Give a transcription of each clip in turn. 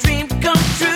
dream come true.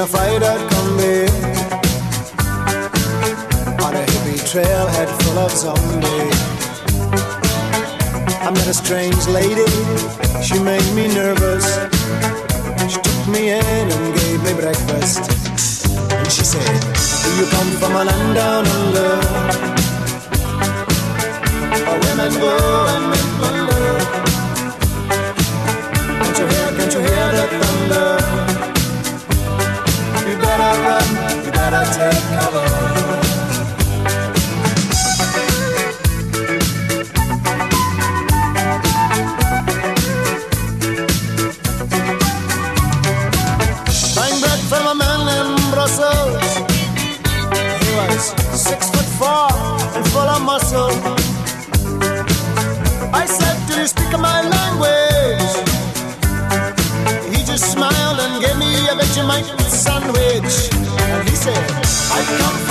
In a freighter combi on a hippie trailhead full of zombies. I met a strange lady, she made me nervous. She took me in and gave me breakfast. And she said, Do you come from a land down under? Where women go and men wonder. Can't you hear, can't you hear the thunder? Brussels. He was six foot four and full of muscle. I said, Do you speak my language? He just smiled and gave me a Vegemite sandwich. Said, I come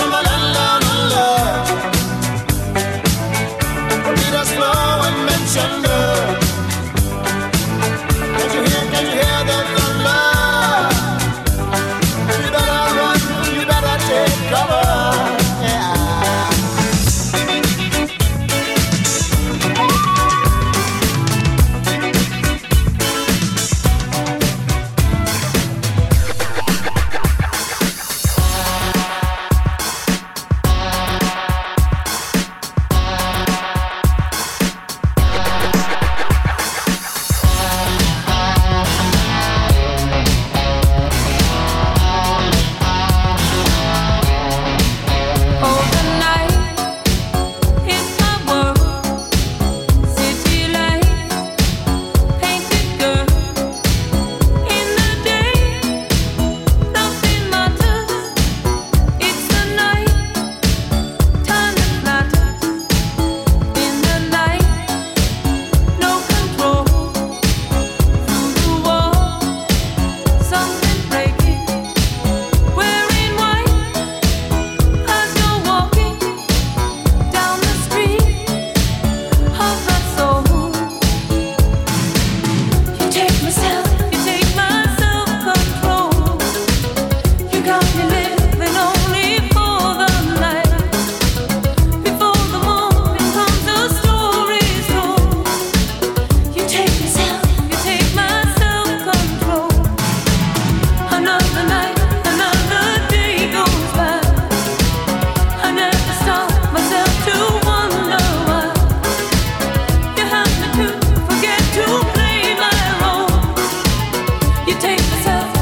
myself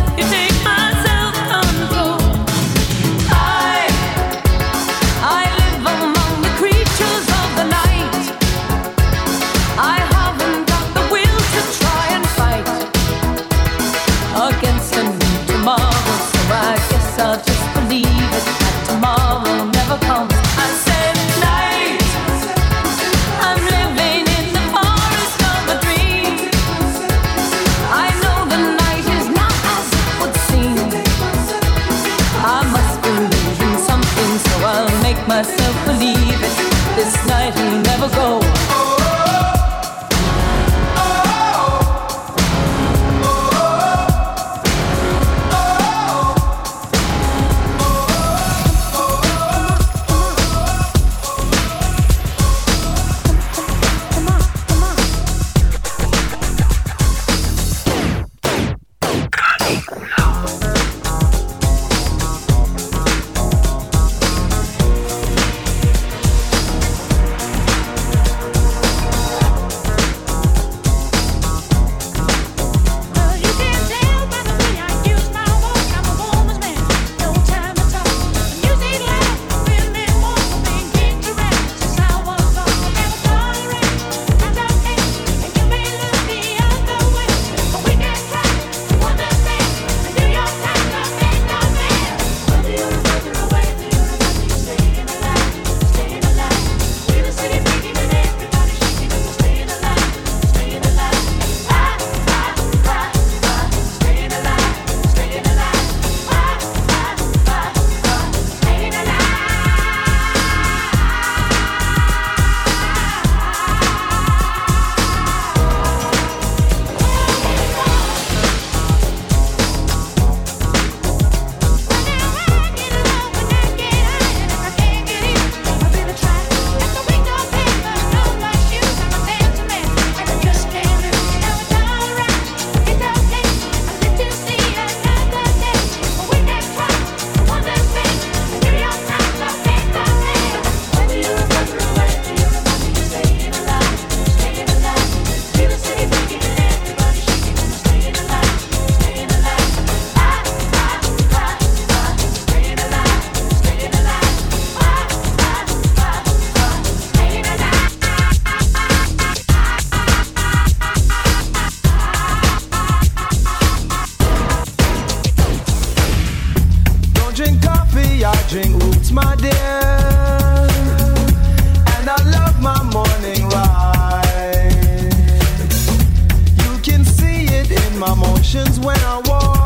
my motions when I walk.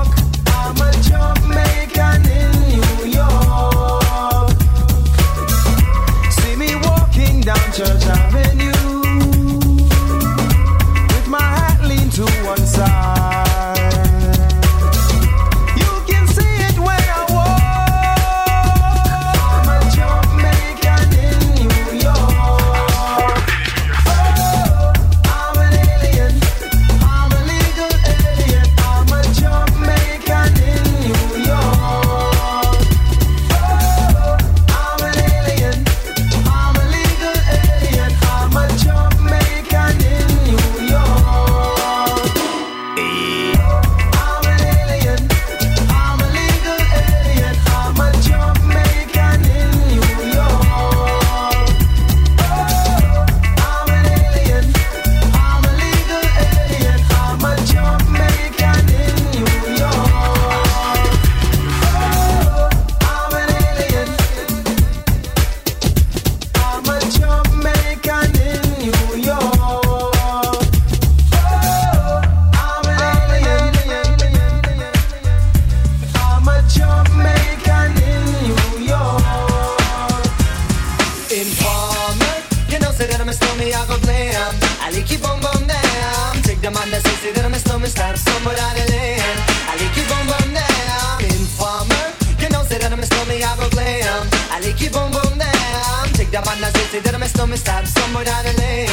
Snowman, stop somewhere down the lane. I like you boom boom down. Informer, you know say that I'm snowman, I go glam. I like you boom boom down. Take the man that says that I'm snowman, stop the lane.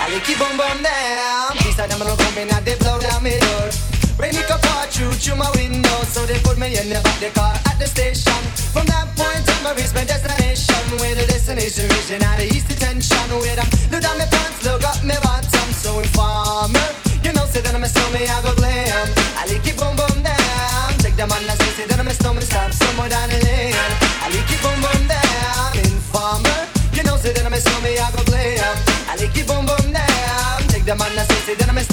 I like you boom boom down. These are them come in and they blow down my door. Rain it come part through through my window, so they put me in the back the car at the station. From that point on, I reached my destination. Where the destination region out of I'm stop somewhere down the lane. I like it boom boom down. Informer, you know, say that I'm a snowman, I go glam. I like it boom boom down. Take the man that say, say that I'm a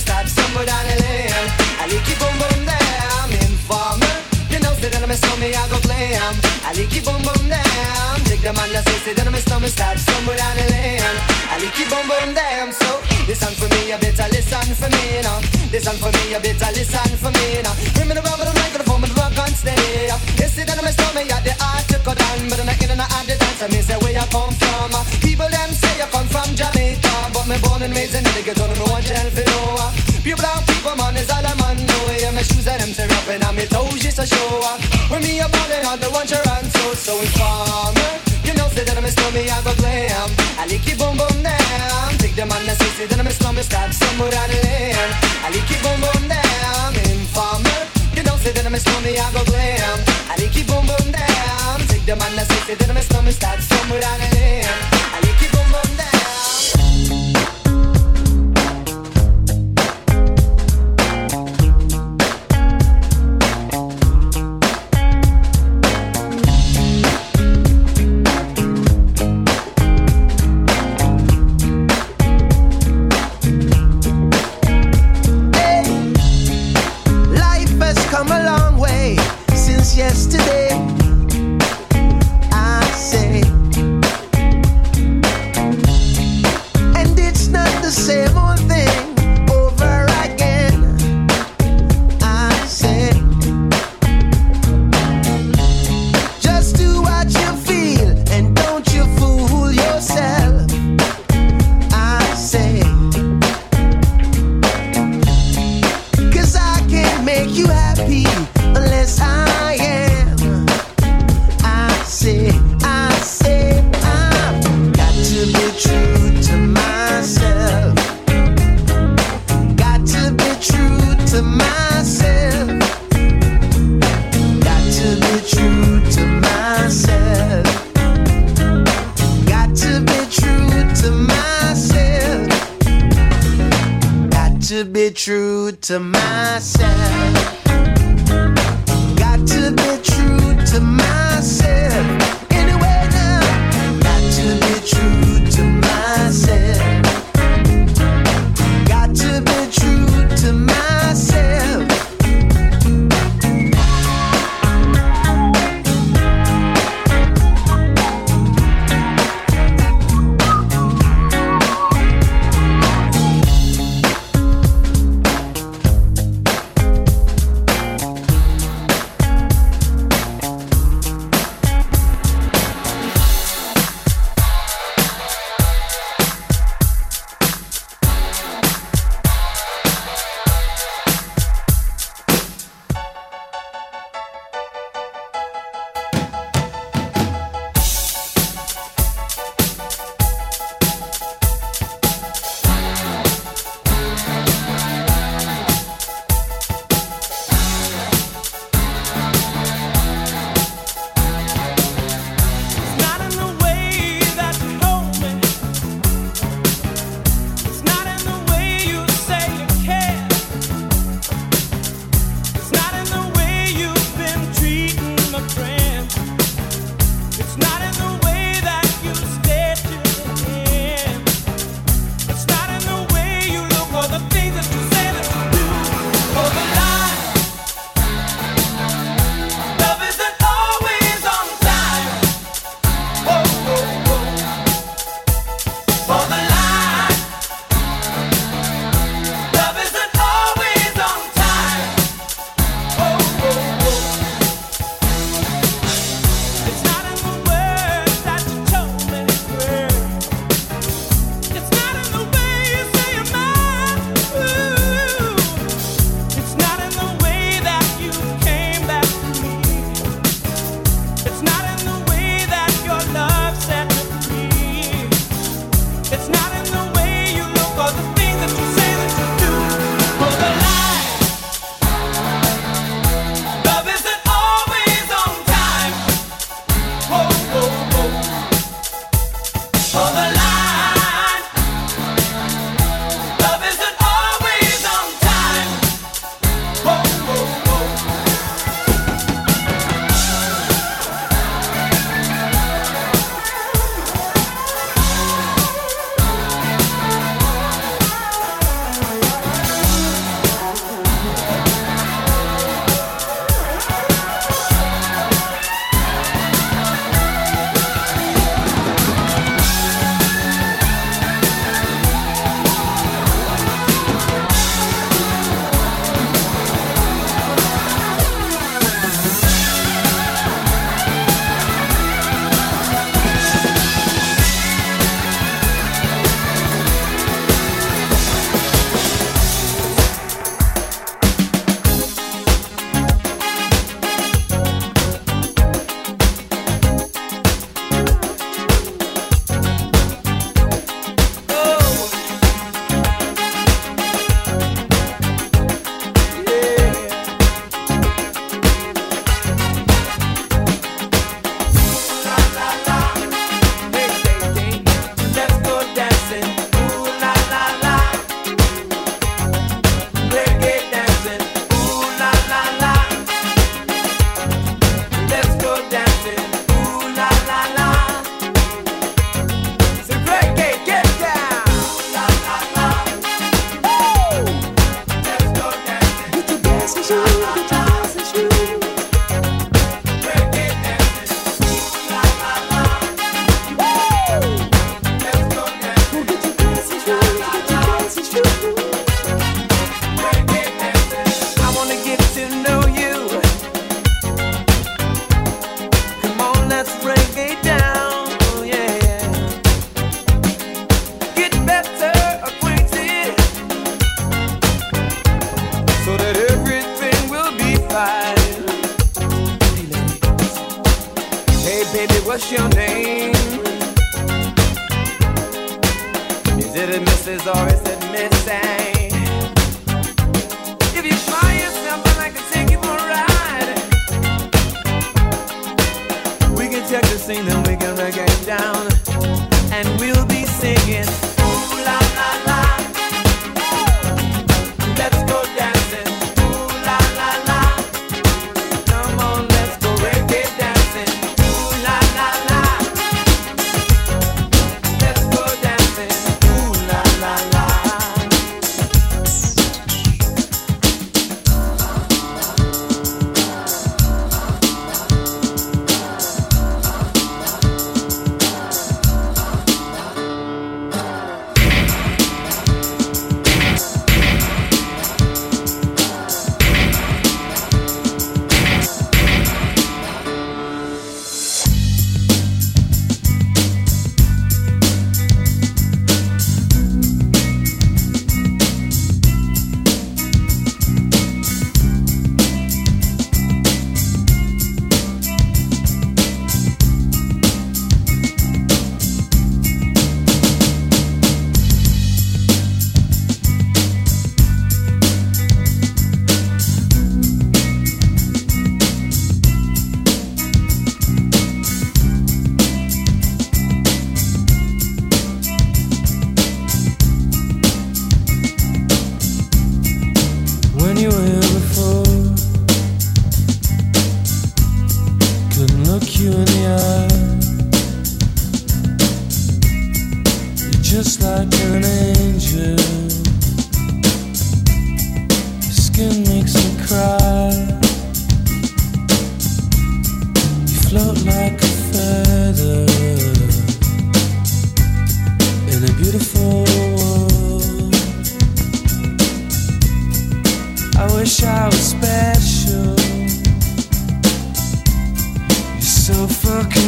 stomach, somewhere down the lane. I like boom boom down. Informer. You know, say that I'm a stomach, I go glam. I like boom boom down. Take the man that say, say that I'm a stomach, start somewhere down the lane. I like boom boom down. So, listen for me, you better listen for me now. Listen for me, you better listen for me now. Bring me the rubber, the microphone, the rock and steady. You say that I'm a stomach, yeah, the art to cut down. But I'm not in and out the dance, mean, say where you come from. Uh, people them say you come from Jamaica, but me born and raised in the ghetto, tear up and toes just a show. off. When me a ballin' on the one you run so, so informer. You know, say that I'm a slummy, I go glam. I like it boom boom down. Take the man that says say that I'm a slummy, start somewhere down the lane. I like it boom boom down. Informer. You know, say that I'm a slummy, I go glam. I like it boom boom down. Take the man that says say that I'm a slummy, start somewhere down the lane.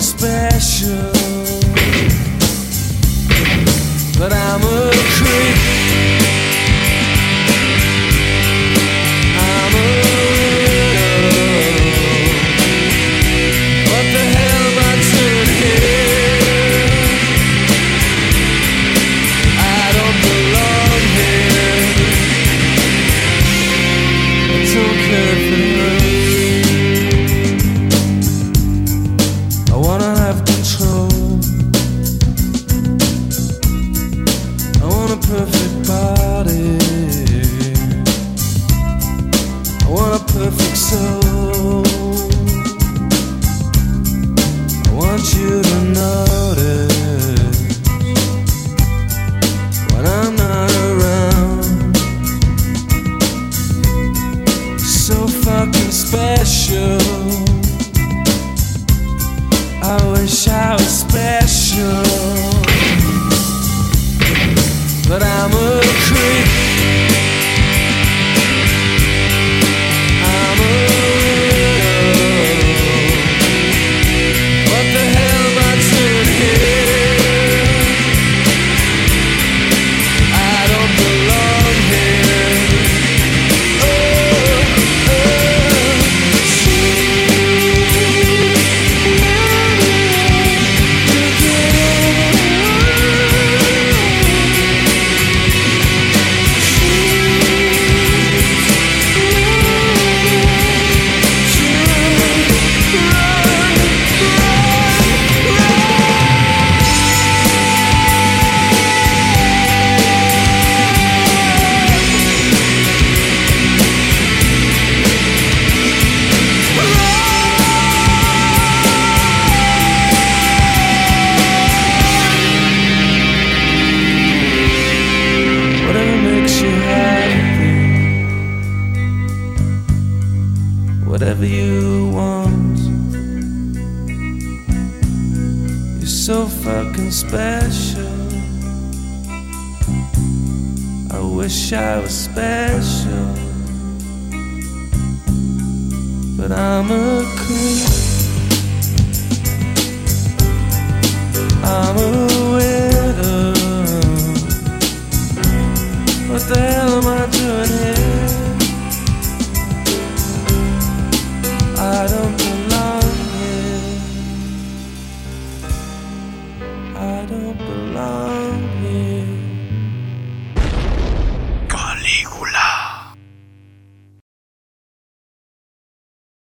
Special. But I'm a creep.